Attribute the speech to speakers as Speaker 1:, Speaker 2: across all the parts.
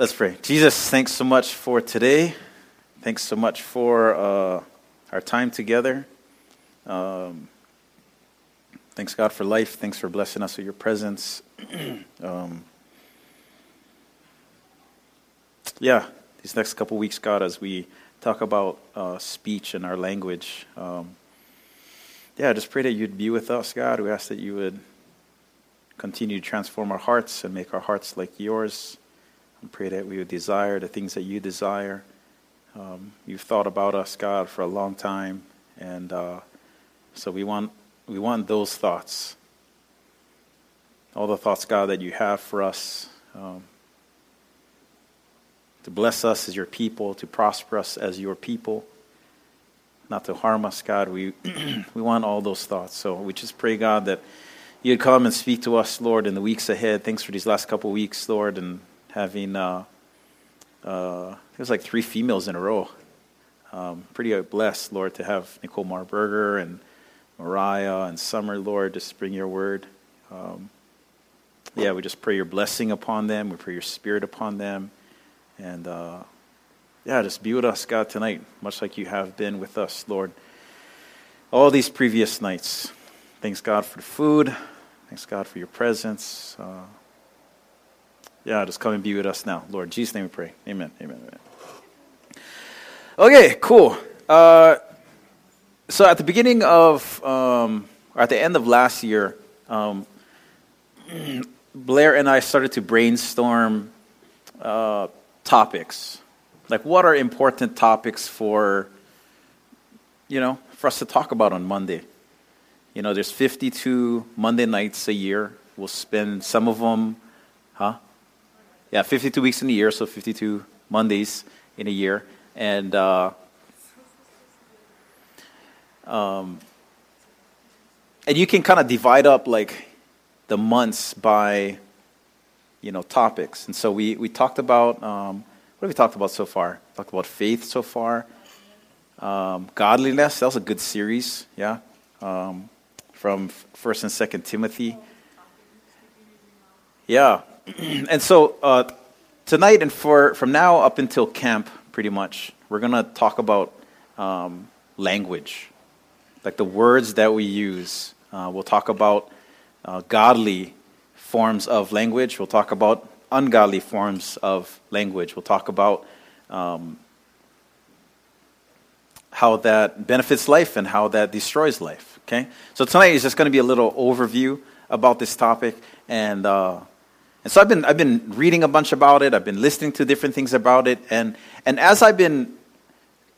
Speaker 1: Let's pray. Jesus, thanks so much for today. Thanks so much for uh, our time together. Um, thanks, God, for life. Thanks for blessing us with your presence. um, yeah, these next couple weeks, God, as we talk about uh, speech and our language, um, yeah, just pray that you'd be with us, God. We ask that you would continue to transform our hearts and make our hearts like yours. I pray that we would desire the things that you desire. Um, you've thought about us, God, for a long time, and uh, so we want we want those thoughts, all the thoughts, God, that you have for us, um, to bless us as your people, to prosper us as your people, not to harm us, God. We we want all those thoughts. So we just pray, God, that you'd come and speak to us, Lord, in the weeks ahead. Thanks for these last couple weeks, Lord, and having uh, uh, it was like three females in a row. Um, pretty blessed, Lord, to have Nicole Marburger and Mariah and Summer, Lord, just bring your word. Um, yeah, we just pray your blessing upon them. We pray your spirit upon them. And uh, yeah, just be with us, God, tonight, much like you have been with us, Lord, all these previous nights. Thanks, God, for the food. Thanks, God, for your presence. Uh, yeah, just come and be with us now. Lord, Jesus' name we pray. Amen. Amen. Amen. Okay, cool. Uh, so at the beginning of, um, or at the end of last year, um, Blair and I started to brainstorm uh, topics. Like, what are important topics for, you know, for us to talk about on Monday? You know, there's 52 Monday nights a year. We'll spend some of them, huh? Yeah, 52 weeks in a year, so 52 Mondays in a year. And uh, um, and you can kind of divide up like the months by you know topics. And so we, we talked about um, what have we talked about so far? Talked about faith so far. Um, godliness, that was a good series, yeah. Um, from First and Second Timothy. Yeah, and so uh, tonight and for from now up until camp, pretty much, we're gonna talk about um, language, like the words that we use. Uh, we'll talk about uh, godly forms of language. We'll talk about ungodly forms of language. We'll talk about um, how that benefits life and how that destroys life. Okay, so tonight is just going to be a little overview about this topic, and uh, and so I've been, I've been reading a bunch about it. I've been listening to different things about it. And, and as I've been,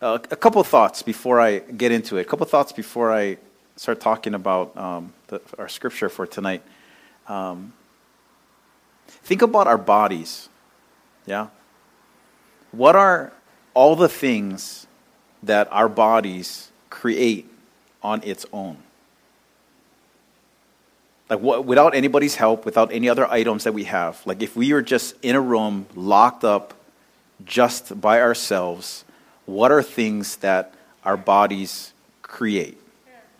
Speaker 1: uh, a couple thoughts before I get into it, a couple thoughts before I start talking about um, the, our scripture for tonight. Um, think about our bodies. Yeah? What are all the things that our bodies create on its own? Like what, without anybody's help, without any other items that we have. Like if we were just in a room, locked up, just by ourselves, what are things that our bodies create?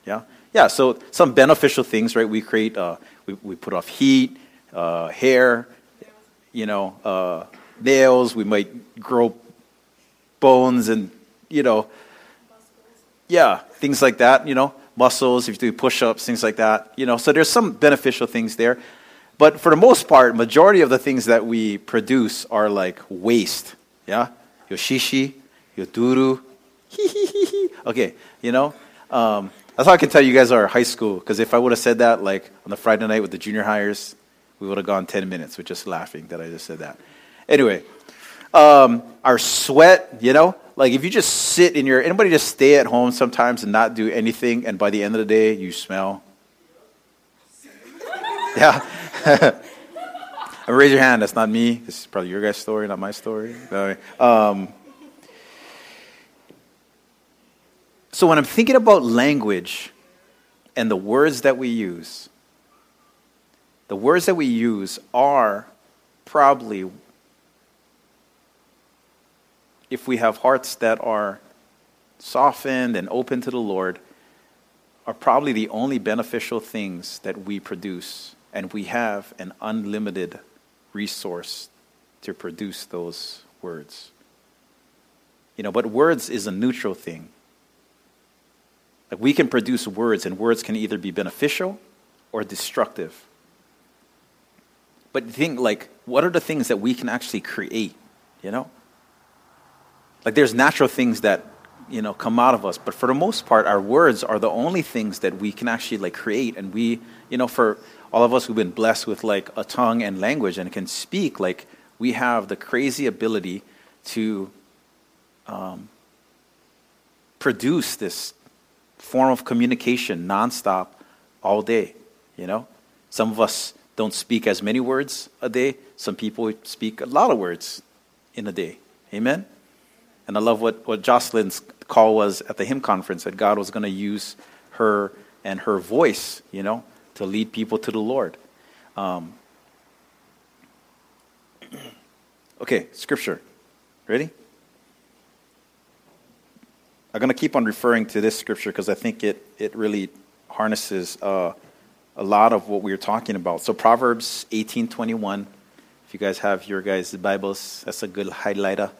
Speaker 1: Yeah, yeah. So some beneficial things, right? We create. Uh, we we put off heat, uh, hair, you know, uh, nails. We might grow bones and you know, yeah, things like that. You know, muscles, if you do push-ups, things like that. You know, so there's some beneficial things there. But for the most part, majority of the things that we produce are like waste. Yeah? Yoshishi, yoduru, Okay, you know? Um, that's how I can tell you guys are high school, because if I would have said that like on the Friday night with the junior hires, we would have gone 10 minutes with just laughing that I just said that. Anyway, um, our sweat, you know, like if you just sit in your, anybody just stay at home sometimes and not do anything, and by the end of the day, you smell? Yeah. raise your hand. That's not me. This is probably your guys' story, not my story. Um, so when I'm thinking about language and the words that we use, the words that we use are probably if we have hearts that are softened and open to the Lord, are probably the only beneficial things that we produce. And we have an unlimited resource to produce those words. You know, but words is a neutral thing. Like we can produce words, and words can either be beneficial or destructive. But think like, what are the things that we can actually create? You know, like there's natural things that you know come out of us, but for the most part, our words are the only things that we can actually like create. And we, you know, for all of us who've been blessed with like a tongue and language and can speak, like we have the crazy ability to um, produce this form of communication nonstop all day. You know, some of us don't speak as many words a day. Some people speak a lot of words in a day. Amen. And I love what, what Jocelyn's call was at the hymn conference that God was going to use her and her voice, you know, to lead people to the Lord. Um, okay, scripture. Ready? I'm going to keep on referring to this scripture because I think it, it really harnesses uh, a lot of what we are talking about. So Proverbs 18:21. If you guys have your guys' Bibles, that's a good highlighter,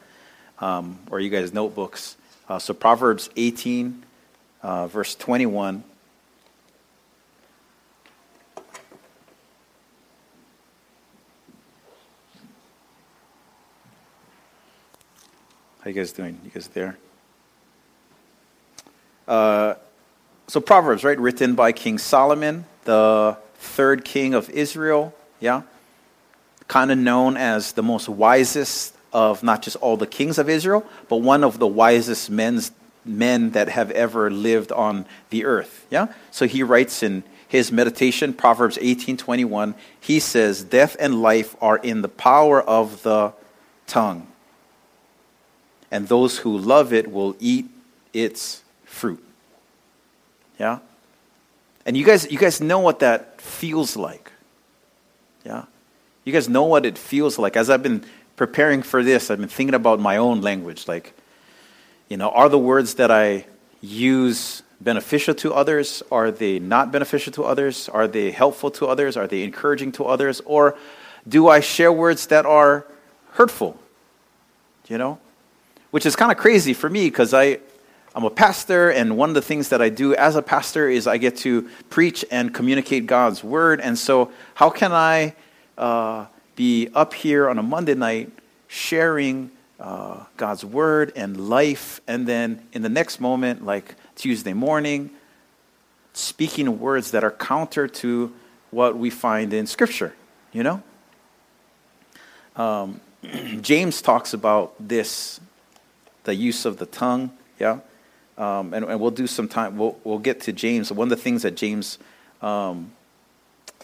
Speaker 1: um, or you guys' notebooks. Uh, so Proverbs 18, uh, verse 21. How you guys doing? You guys there? Uh, so Proverbs, right, written by King Solomon, the third king of Israel. Yeah, kind of known as the most wisest of not just all the kings of Israel, but one of the wisest men's men that have ever lived on the earth. Yeah, so he writes in his meditation, Proverbs eighteen twenty one. He says, "Death and life are in the power of the tongue." and those who love it will eat its fruit. Yeah? And you guys, you guys know what that feels like. Yeah? You guys know what it feels like. As I've been preparing for this, I've been thinking about my own language. Like, you know, are the words that I use beneficial to others? Are they not beneficial to others? Are they helpful to others? Are they encouraging to others? Or do I share words that are hurtful? You know? Which is kind of crazy for me because I, I'm a pastor, and one of the things that I do as a pastor is I get to preach and communicate God's word. And so, how can I uh, be up here on a Monday night sharing uh, God's word and life, and then in the next moment, like Tuesday morning, speaking words that are counter to what we find in Scripture? You know? Um, James talks about this the use of the tongue, yeah? Um, and, and, we'll do some time, we'll, we'll get to James. One of the things that James um,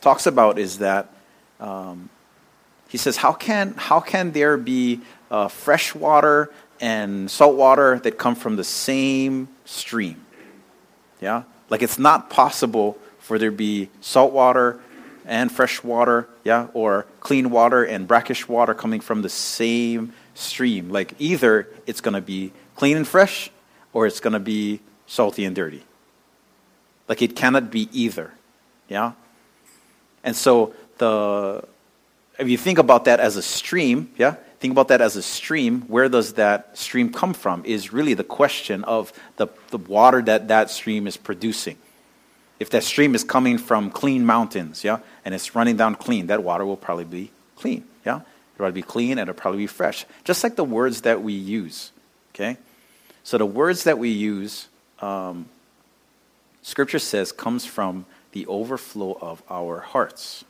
Speaker 1: talks about is that um, he says, how can, how can there be uh, fresh water and salt water that come from the same stream? Yeah? Like it's not possible for there to be salt water and fresh water, yeah, or clean water and brackish water coming from the same stream. Like either it's going to be clean and fresh or it's going to be salty and dirty. Like it cannot be either. Yeah? And so the if you think about that as a stream, yeah? Think about that as a stream. Where does that stream come from? Is really the question of the, the water that that stream is producing. If that stream is coming from clean mountains, yeah, and it's running down clean, that water will probably be clean, yeah. It'll probably be clean and it'll probably be fresh. Just like the words that we use. Okay? So the words that we use, um, Scripture says, comes from the overflow of our hearts.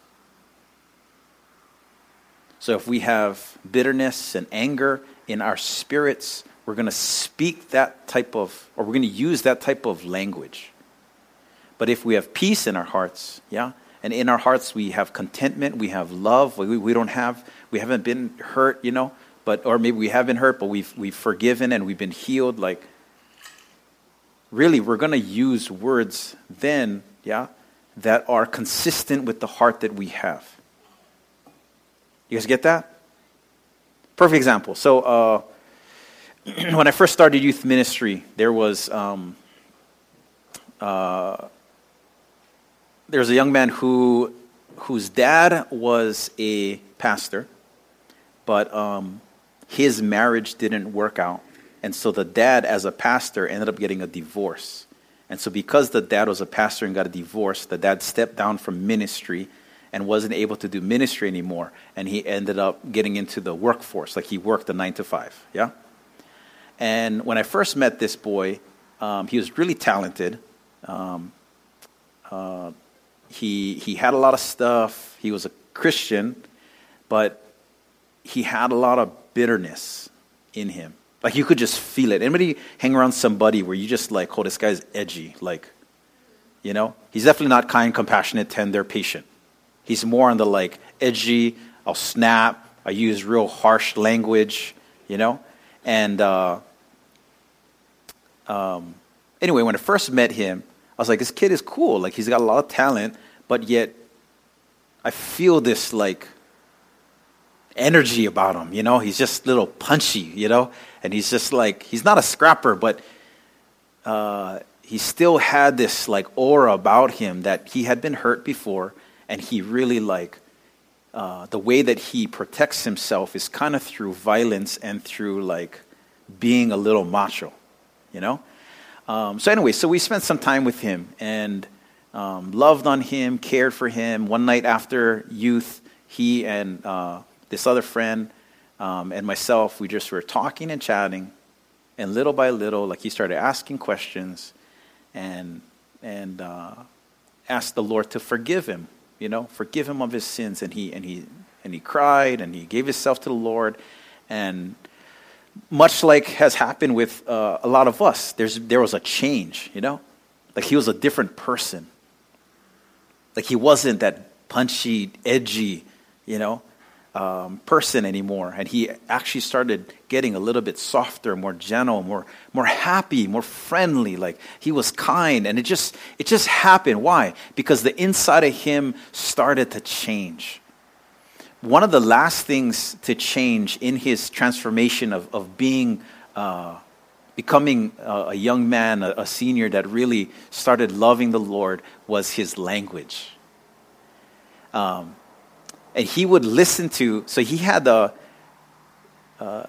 Speaker 1: So if we have bitterness and anger in our spirits, we're going to speak that type of, or we're going to use that type of language. But if we have peace in our hearts, yeah, and in our hearts we have contentment, we have love, we, we don't have we haven't been hurt, you know, but or maybe we have been hurt, but we've we've forgiven and we've been healed. Like, really, we're going to use words then, yeah, that are consistent with the heart that we have. You guys get that? Perfect example. So, uh, when I first started youth ministry, there was um, uh, there was a young man who whose dad was a pastor but um, his marriage didn't work out. And so the dad, as a pastor, ended up getting a divorce. And so, because the dad was a pastor and got a divorce, the dad stepped down from ministry and wasn't able to do ministry anymore. And he ended up getting into the workforce. Like he worked a nine to five. Yeah? And when I first met this boy, um, he was really talented. Um, uh, he, he had a lot of stuff. He was a Christian, but he had a lot of bitterness in him. Like you could just feel it. Anybody hang around somebody where you just like, oh, this guy's edgy. Like, you know, he's definitely not kind, compassionate, tender, patient. He's more on the like edgy. I'll snap. I use real harsh language. You know, and uh, um, anyway, when I first met him, I was like, this kid is cool. Like he's got a lot of talent, but yet I feel this like energy about him. You know, he's just little punchy. You know, and he's just like he's not a scrapper, but uh, he still had this like aura about him that he had been hurt before, and he really like uh, the way that he protects himself is kind of through violence and through like being a little macho, you know. Um, so anyway, so we spent some time with him and um, loved on him, cared for him. One night after youth, he and uh, this other friend um, and myself, we just were talking and chatting, and little by little, like he started asking questions, and and uh, asked the Lord to forgive him, you know, forgive him of his sins, and he and he and he cried and he gave himself to the Lord, and much like has happened with uh, a lot of us, there's there was a change, you know, like he was a different person, like he wasn't that punchy, edgy, you know, um, person anymore. And he actually started getting a little bit softer, more gentle, more, more happy, more friendly. Like he was kind. And it just, it just happened. Why? Because the inside of him started to change. One of the last things to change in his transformation of, of being, uh, becoming a, a, young man, a, a senior that really started loving the Lord was his language. Um, and he would listen to, so he had the, uh,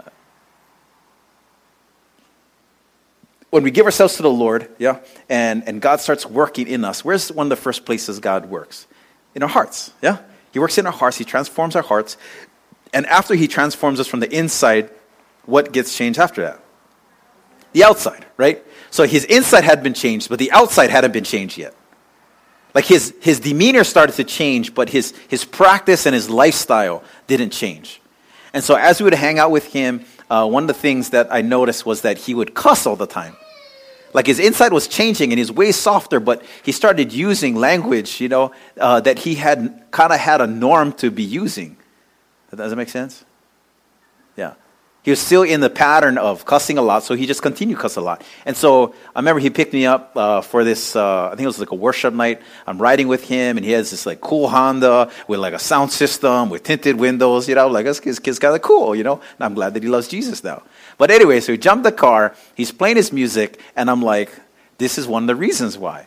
Speaker 1: when we give ourselves to the Lord, yeah, and, and God starts working in us, where's one of the first places God works? In our hearts, yeah? He works in our hearts, He transforms our hearts. And after He transforms us from the inside, what gets changed after that? The outside, right? So His inside had been changed, but the outside hadn't been changed yet. Like his, his demeanor started to change, but his, his practice and his lifestyle didn't change. And so as we would hang out with him, uh, one of the things that I noticed was that he would cuss all the time. Like his inside was changing and he's way softer, but he started using language, you know, uh, that he had kind of had a norm to be using. Does that make sense? He was still in the pattern of cussing a lot, so he just continued cuss a lot. And so I remember he picked me up uh, for this, uh, I think it was like a worship night. I'm riding with him, and he has this like cool Honda with like a sound system with tinted windows, you know, like this kid's kind of cool, you know. And I'm glad that he loves Jesus now. But anyway, so he jumped the car, he's playing his music, and I'm like, this is one of the reasons why.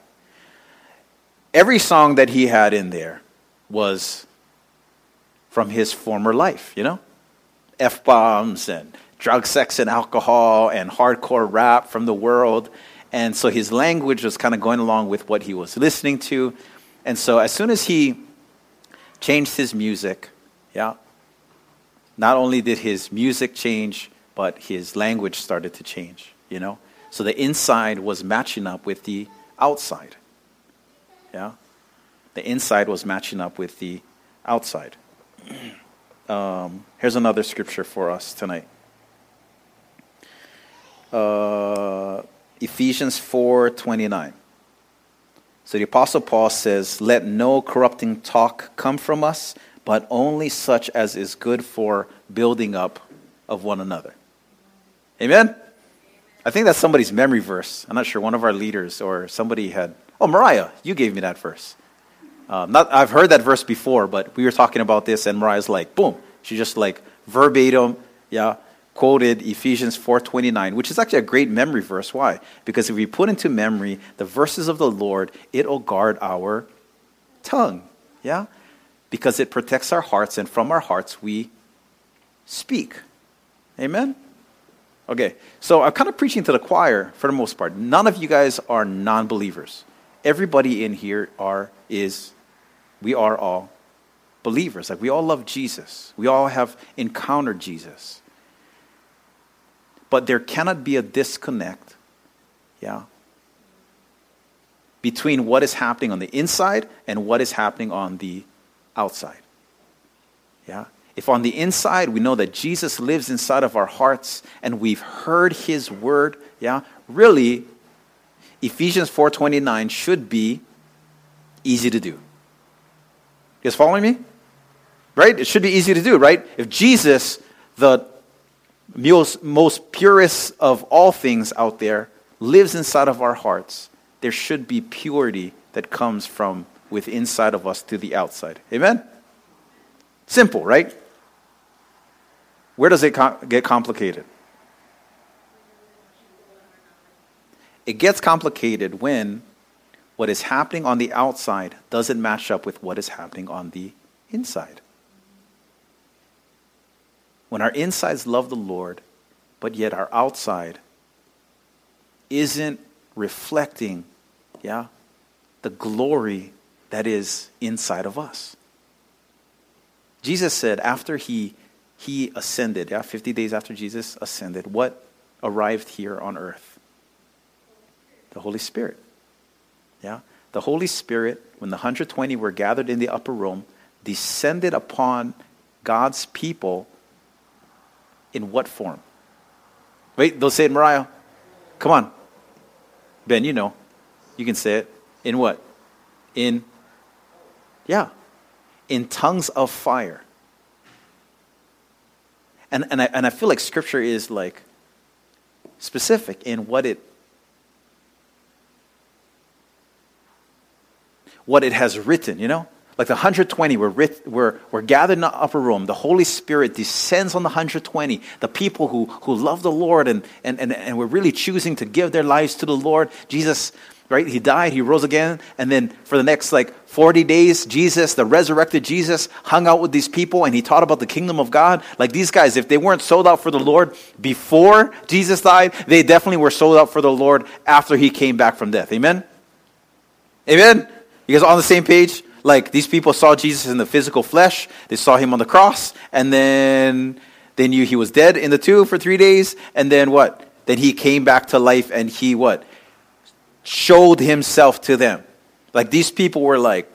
Speaker 1: Every song that he had in there was from his former life, you know? F bombs and drug, sex, and alcohol and hardcore rap from the world. And so his language was kind of going along with what he was listening to. And so as soon as he changed his music, yeah, not only did his music change, but his language started to change, you know? So the inside was matching up with the outside. Yeah? The inside was matching up with the outside. Um, here's another scripture for us tonight. Uh, Ephesians 4:29. So the apostle Paul says, "Let no corrupting talk come from us, but only such as is good for building up of one another." Amen. I think that's somebody's memory verse. I'm not sure. One of our leaders or somebody had. Oh, Mariah, you gave me that verse. Um, not, I've heard that verse before, but we were talking about this, and Mariah's like, boom. She just like verbatim, yeah, quoted Ephesians 4:29, which is actually a great memory verse. Why? Because if we put into memory the verses of the Lord, it'll guard our tongue. Yeah? Because it protects our hearts, and from our hearts we speak. Amen? Okay, so I'm kind of preaching to the choir for the most part. None of you guys are non believers. Everybody in here are, is, we are all believers. Like we all love Jesus, we all have encountered Jesus. But there cannot be a disconnect, yeah, between what is happening on the inside and what is happening on the outside. Yeah? If on the inside we know that Jesus lives inside of our hearts and we've heard his word, yeah, really Ephesians 4:29 should be easy to do. You guys following me? Right? It should be easy to do, right? If Jesus, the most, most purest of all things out there, lives inside of our hearts, there should be purity that comes from within inside of us to the outside. Amen? Simple, right? Where does it get complicated? It gets complicated when what is happening on the outside doesn't match up with what is happening on the inside. When our insides love the Lord, but yet our outside isn't reflecting, yeah, the glory that is inside of us. Jesus said after he he ascended, yeah, 50 days after Jesus ascended, what arrived here on earth? The Holy Spirit. Yeah? The Holy Spirit, when the 120 were gathered in the upper room, descended upon God's people in what form? Wait, they'll say it, Mariah. Come on. Ben, you know. You can say it. In what? In, yeah, in tongues of fire. And, and, I, and I feel like Scripture is like specific in what it what it has written, you know? Like the 120 were, writ, were, were gathered in the upper room. The Holy Spirit descends on the 120, the people who, who love the Lord and, and, and, and were really choosing to give their lives to the Lord. Jesus right? He died, he rose again, and then for the next like 40 days, Jesus, the resurrected Jesus, hung out with these people and he taught about the kingdom of God. Like these guys, if they weren't sold out for the Lord before Jesus died, they definitely were sold out for the Lord after he came back from death. Amen? Amen? You guys on the same page? Like these people saw Jesus in the physical flesh, they saw him on the cross, and then they knew he was dead in the tomb for three days, and then what? Then he came back to life and he what? showed himself to them. Like these people were like,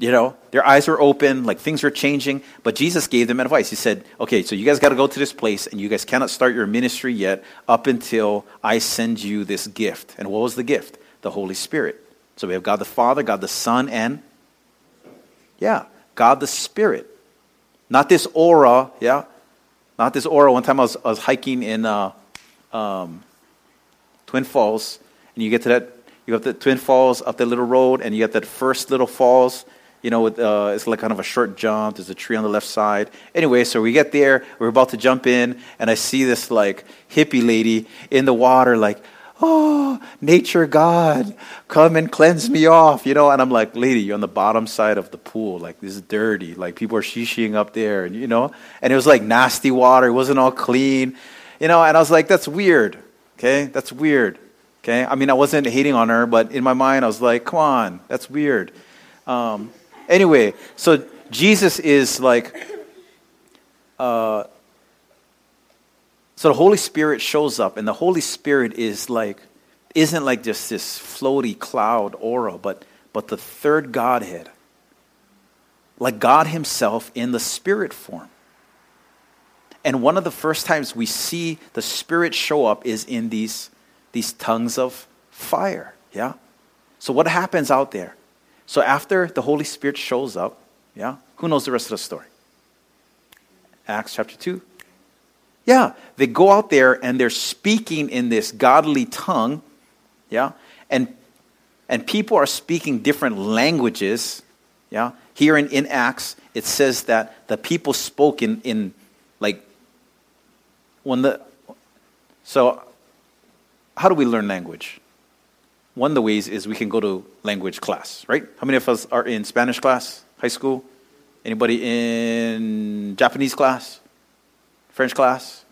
Speaker 1: you know, their eyes were open, like things were changing. But Jesus gave them advice. He said, okay, so you guys got to go to this place, and you guys cannot start your ministry yet up until I send you this gift. And what was the gift? The Holy Spirit. So we have God the Father, God the Son, and, yeah, God the Spirit. Not this aura, yeah? Not this aura. One time I was, I was hiking in uh, um, Twin Falls, and you get to that, you have the Twin Falls up that little road, and you get that first little falls. You know, uh, it's like kind of a short jump. There's a tree on the left side. Anyway, so we get there. We're about to jump in, and I see this like hippie lady in the water, like, oh, nature God, come and cleanse me off, you know. And I'm like, lady, you're on the bottom side of the pool. Like, this is dirty. Like, people are shishiing up there, and you know. And it was like nasty water. It wasn't all clean, you know. And I was like, that's weird. Okay, that's weird. Okay? I mean, I wasn't hating on her, but in my mind, I was like, come on, that's weird. Um, anyway, so Jesus is like, uh, so the Holy Spirit shows up, and the Holy Spirit is like, isn't like just this floaty cloud aura, but, but the third Godhead. Like God Himself in the Spirit form. And one of the first times we see the Spirit show up is in these these tongues of fire. Yeah? So what happens out there? So after the Holy Spirit shows up, yeah, who knows the rest of the story? Acts chapter 2. Yeah, they go out there and they're speaking in this godly tongue, yeah, and and people are speaking different languages, yeah. Here in, in Acts, it says that the people spoke in, in like when the so how do we learn language? One of the ways is we can go to language class, right? How many of us are in Spanish class, high school? Anybody in Japanese class? French class?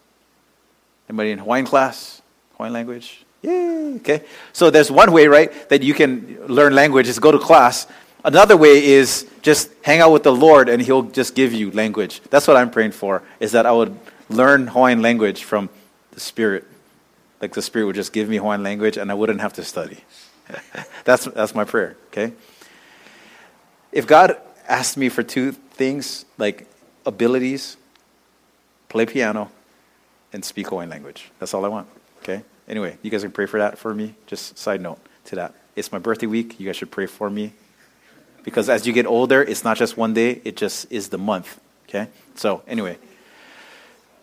Speaker 1: Anybody in Hawaiian class? Hawaiian language? Yay, okay. So there's one way, right, that you can learn language is go to class. Another way is just hang out with the Lord and He'll just give you language. That's what I'm praying for, is that I would learn Hawaiian language from the Spirit. Like the Spirit would just give me Hawaiian language and I wouldn't have to study. that's, that's my prayer, okay? If God asked me for two things, like abilities, play piano, and speak Hawaiian language, that's all I want, okay? Anyway, you guys can pray for that for me. Just side note to that. It's my birthday week. You guys should pray for me. Because as you get older, it's not just one day, it just is the month. Okay? So, anyway,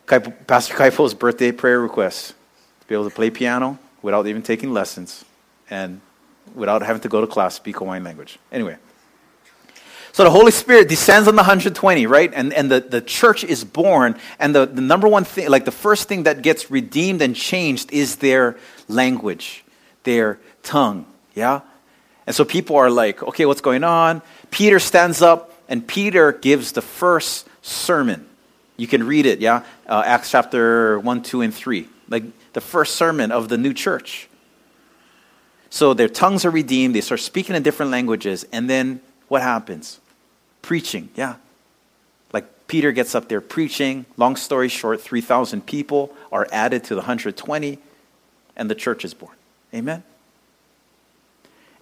Speaker 1: Pastor Kaipo's birthday prayer request to be able to play piano without even taking lessons and without having to go to class, speak Hawaiian language. Anyway. So the Holy Spirit descends on the 120, right? And, and the, the church is born. And the, the number one thing, like the first thing that gets redeemed and changed is their language, their tongue. Yeah? And so people are like, okay, what's going on? Peter stands up and Peter gives the first sermon. You can read it, yeah? Uh, Acts chapter 1, 2, and 3. Like the first sermon of the new church. So their tongues are redeemed. They start speaking in different languages. And then what happens? Preaching, yeah. Like Peter gets up there preaching. Long story short, 3,000 people are added to the 120, and the church is born. Amen?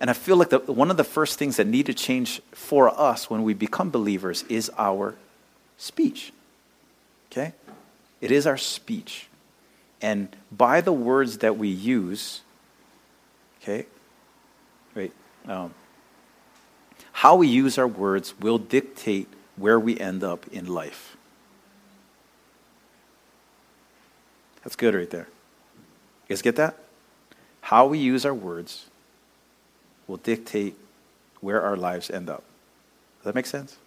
Speaker 1: And I feel like the, one of the first things that need to change for us when we become believers is our speech. Okay? It is our speech. And by the words that we use, okay, wait, um, how we use our words will dictate where we end up in life. That's good right there. You guys get that? How we use our words will dictate where our lives end up. Does that make sense?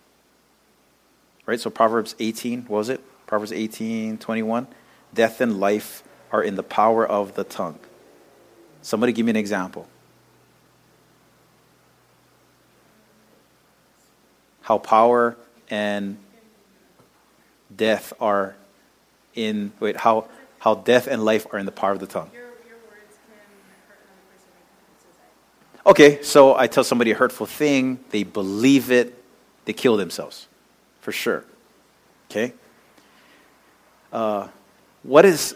Speaker 1: Right? So Proverbs 18, what was it? Proverbs 18, 21. Death and life are in the power of the tongue. Somebody give me an example. How power and death are in wait how how death and life are in the power of the tongue. Okay, so I tell somebody a hurtful thing, they believe it, they kill themselves, for sure. Okay. Uh, what is?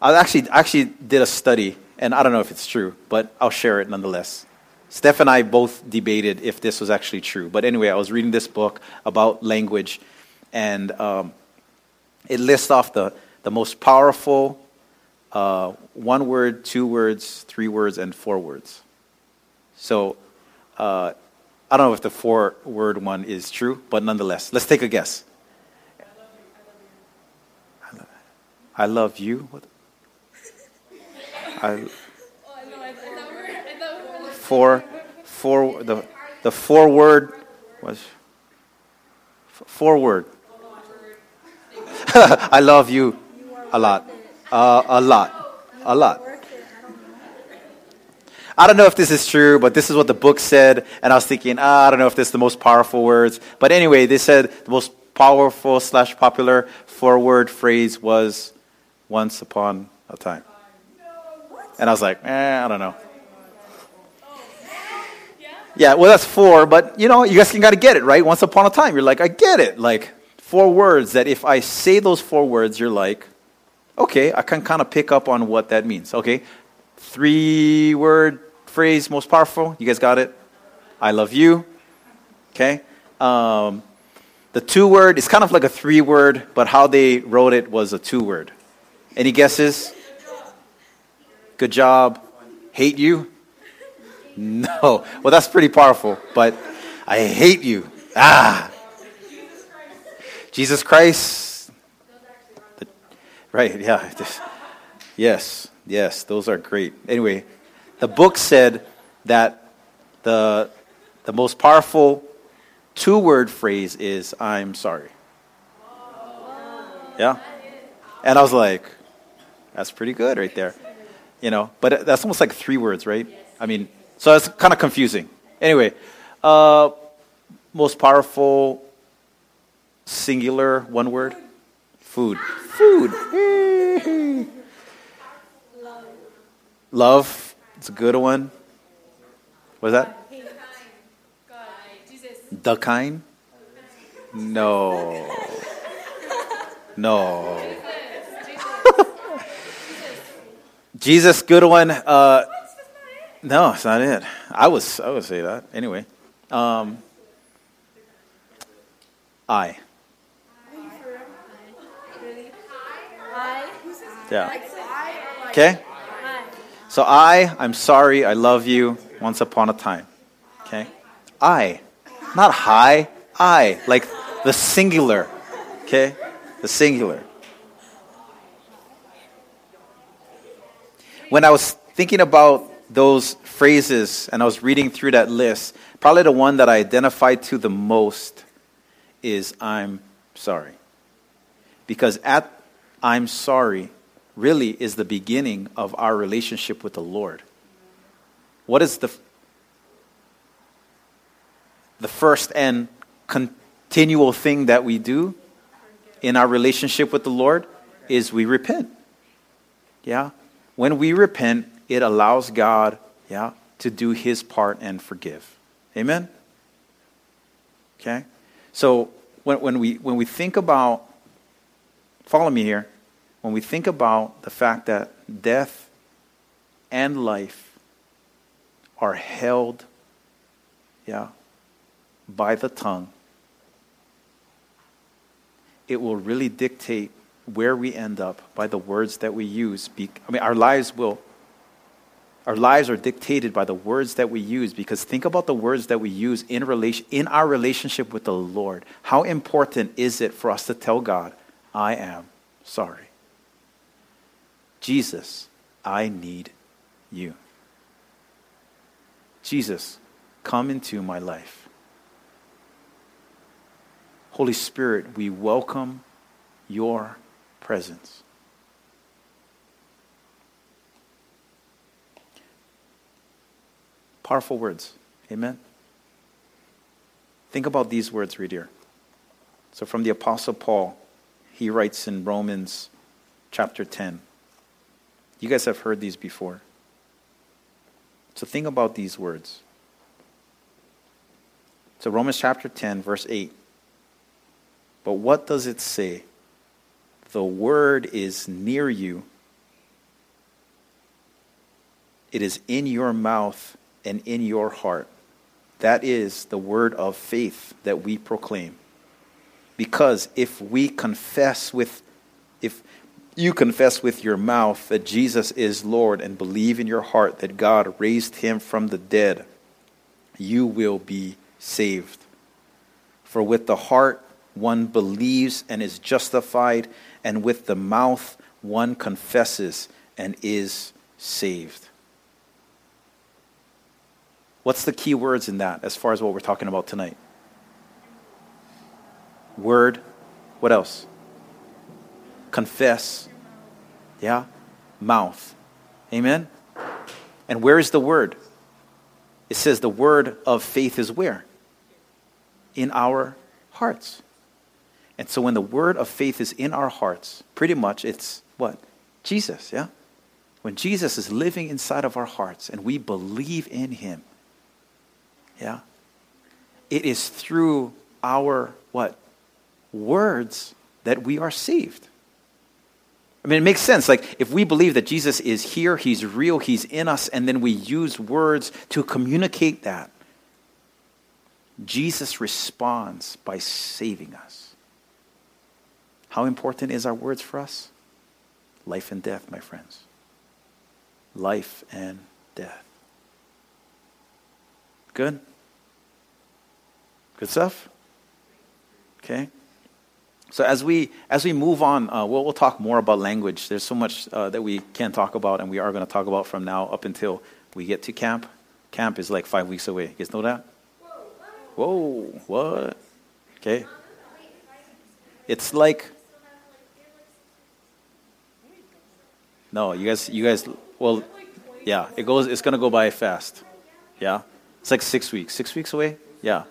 Speaker 1: I actually actually did a study, and I don't know if it's true, but I'll share it nonetheless. Steph and I both debated if this was actually true. But anyway, I was reading this book about language, and um, it lists off the, the most powerful uh, one word, two words, three words, and four words. So uh, I don't know if the four word one is true, but nonetheless, let's take a guess. I love you. What? I, four, four, the, the four word was four word. I love you a lot. Uh, a lot. A lot. I don't know if this is true, but this is what the book said. And I was thinking, ah, I don't know if this is the most powerful words. But anyway, they said the most powerful slash popular four word phrase was once upon a time. And I was like, eh, I don't know. Yeah, well, that's four, but you know, you guys can got to get it, right? Once upon a time, you're like, I get it. Like, four words that if I say those four words, you're like, okay, I can kind of pick up on what that means. Okay, three word phrase, most powerful. You guys got it? I love you. Okay. Um, the two word is kind of like a three word, but how they wrote it was a two word. Any guesses? Good job. Hate you? No. Well, that's pretty powerful, but I hate you. Ah. Jesus Christ. The, right, yeah. Yes, yes, those are great. Anyway, the book said that the, the most powerful two word phrase is, I'm sorry. Yeah? And I was like, that's pretty good right there. You know, but that's almost like three words, right? I mean, so it's kind of confusing. Anyway, uh, most powerful singular one word? Food. Food. Love. It's a good one. What's that? The kind? No. No. Jesus, good one. Uh, no, it's not it. I was I would say that anyway. Um, I. Yeah. Okay. So I, I'm sorry, I love you. Once upon a time. Okay. I, not high. I, like the singular. Okay, the singular. When I was thinking about those phrases and I was reading through that list, probably the one that I identified to the most is I'm sorry. Because at I'm sorry really is the beginning of our relationship with the Lord. What is the the first and continual thing that we do in our relationship with the Lord is we repent. Yeah? When we repent, it allows God, yeah, to do his part and forgive. Amen? Okay? So when, when, we, when we think about, follow me here, when we think about the fact that death and life are held, yeah, by the tongue, it will really dictate where we end up by the words that we use. I mean, our lives will. Our lives are dictated by the words that we use because think about the words that we use in, relation, in our relationship with the Lord. How important is it for us to tell God, I am sorry? Jesus, I need you. Jesus, come into my life. Holy Spirit, we welcome your presence. Powerful words. Amen. Think about these words, read here. So, from the Apostle Paul, he writes in Romans chapter 10. You guys have heard these before. So, think about these words. So, Romans chapter 10, verse 8. But what does it say? The word is near you, it is in your mouth and in your heart. That is the word of faith that we proclaim. Because if we confess with, if you confess with your mouth that Jesus is Lord and believe in your heart that God raised him from the dead, you will be saved. For with the heart one believes and is justified, and with the mouth one confesses and is saved. What's the key words in that as far as what we're talking about tonight? Word. What else? Confess. Yeah? Mouth. Amen? And where is the word? It says the word of faith is where? In our hearts. And so when the word of faith is in our hearts, pretty much it's what? Jesus, yeah? When Jesus is living inside of our hearts and we believe in him, yeah? It is through our what? Words that we are saved. I mean, it makes sense. Like, if we believe that Jesus is here, he's real, he's in us, and then we use words to communicate that, Jesus responds by saving us. How important is our words for us? Life and death, my friends. Life and death. Good? Good stuff? Okay. So as we as we move on, uh, we'll, we'll talk more about language. There's so much uh, that we can talk about, and we are going to talk about from now up until we get to camp. Camp is like five weeks away. You guys know that? Whoa! What? Okay. It's like No, you guys, you guys, well, yeah, it goes, it's going to go by fast. Yeah? It's like six weeks. Six weeks away? Yeah.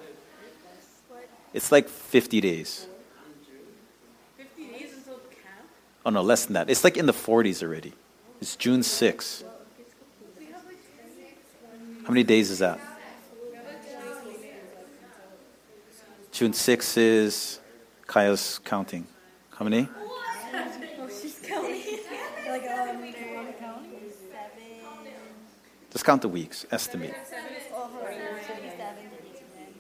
Speaker 1: It's like 50 days.
Speaker 2: 50 days until camp?
Speaker 1: Oh, no, less than that. It's like in the 40s already. It's June 6th. How many days is that? June 6th is Kaya's counting. How many?
Speaker 2: Oh, she's counting.
Speaker 3: Like, um, count?
Speaker 1: Just count the weeks, estimate.
Speaker 3: Oh, hold on. Seven to eight.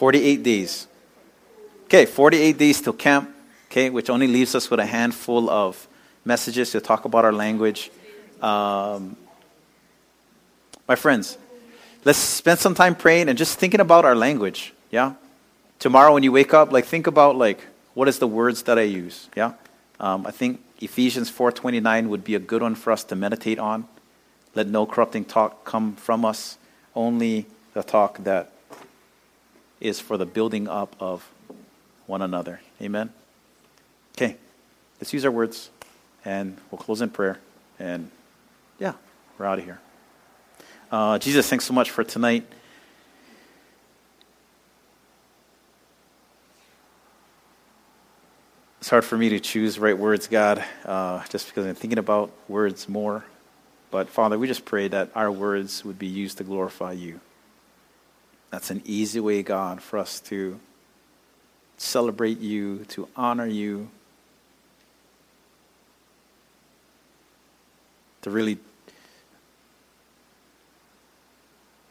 Speaker 1: 48 days. Okay, 48 days till camp, okay, which only leaves us with a handful of messages to talk about our language. Um, my friends, let's spend some time praying and just thinking about our language, yeah? Tomorrow when you wake up, like think about like what is the words that I use, yeah? Um, I think Ephesians 4:29 would be a good one for us to meditate on. Let no corrupting talk come from us, only the talk that is for the building up of one another. Amen. Okay, let's use our words and we'll close in prayer. And yeah, we're out of here. Uh, Jesus, thanks so much for tonight. It's hard for me to choose right words, God, uh, just because I'm thinking about words more. But Father, we just pray that our words would be used to glorify you. That's an easy way, God, for us to celebrate you, to honor you, to really,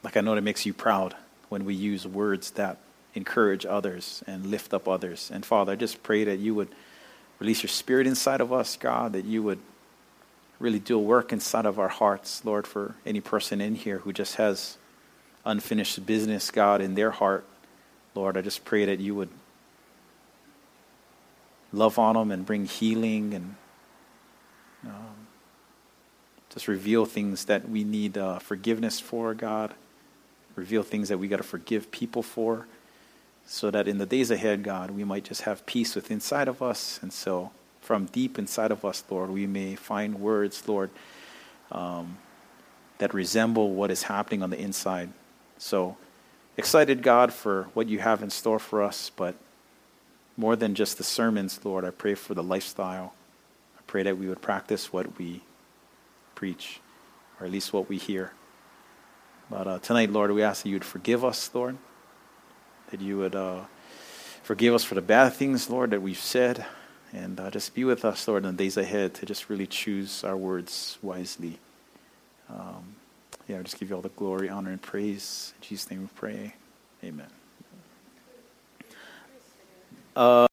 Speaker 1: like I know it makes you proud when we use words that encourage others and lift up others. And Father, I just pray that you would release your spirit inside of us, God, that you would really do a work inside of our hearts, Lord, for any person in here who just has unfinished business, God, in their heart. Lord, I just pray that you would love on them and bring healing and um, just reveal things that we need uh, forgiveness for, God. Reveal things that we got to forgive people for so that in the days ahead, God, we might just have peace within inside of us. And so from deep inside of us, Lord, we may find words, Lord, um, that resemble what is happening on the inside. So excited, God, for what you have in store for us, but more than just the sermons, Lord, I pray for the lifestyle. I pray that we would practice what we preach, or at least what we hear. But uh, tonight, Lord, we ask that you would forgive us, Lord, that you would uh, forgive us for the bad things, Lord, that we've said, and uh, just be with us, Lord, in the days ahead to just really choose our words wisely. Um, yeah, I just give you all the glory, honor, and praise. In Jesus' name we pray. Amen. Uh,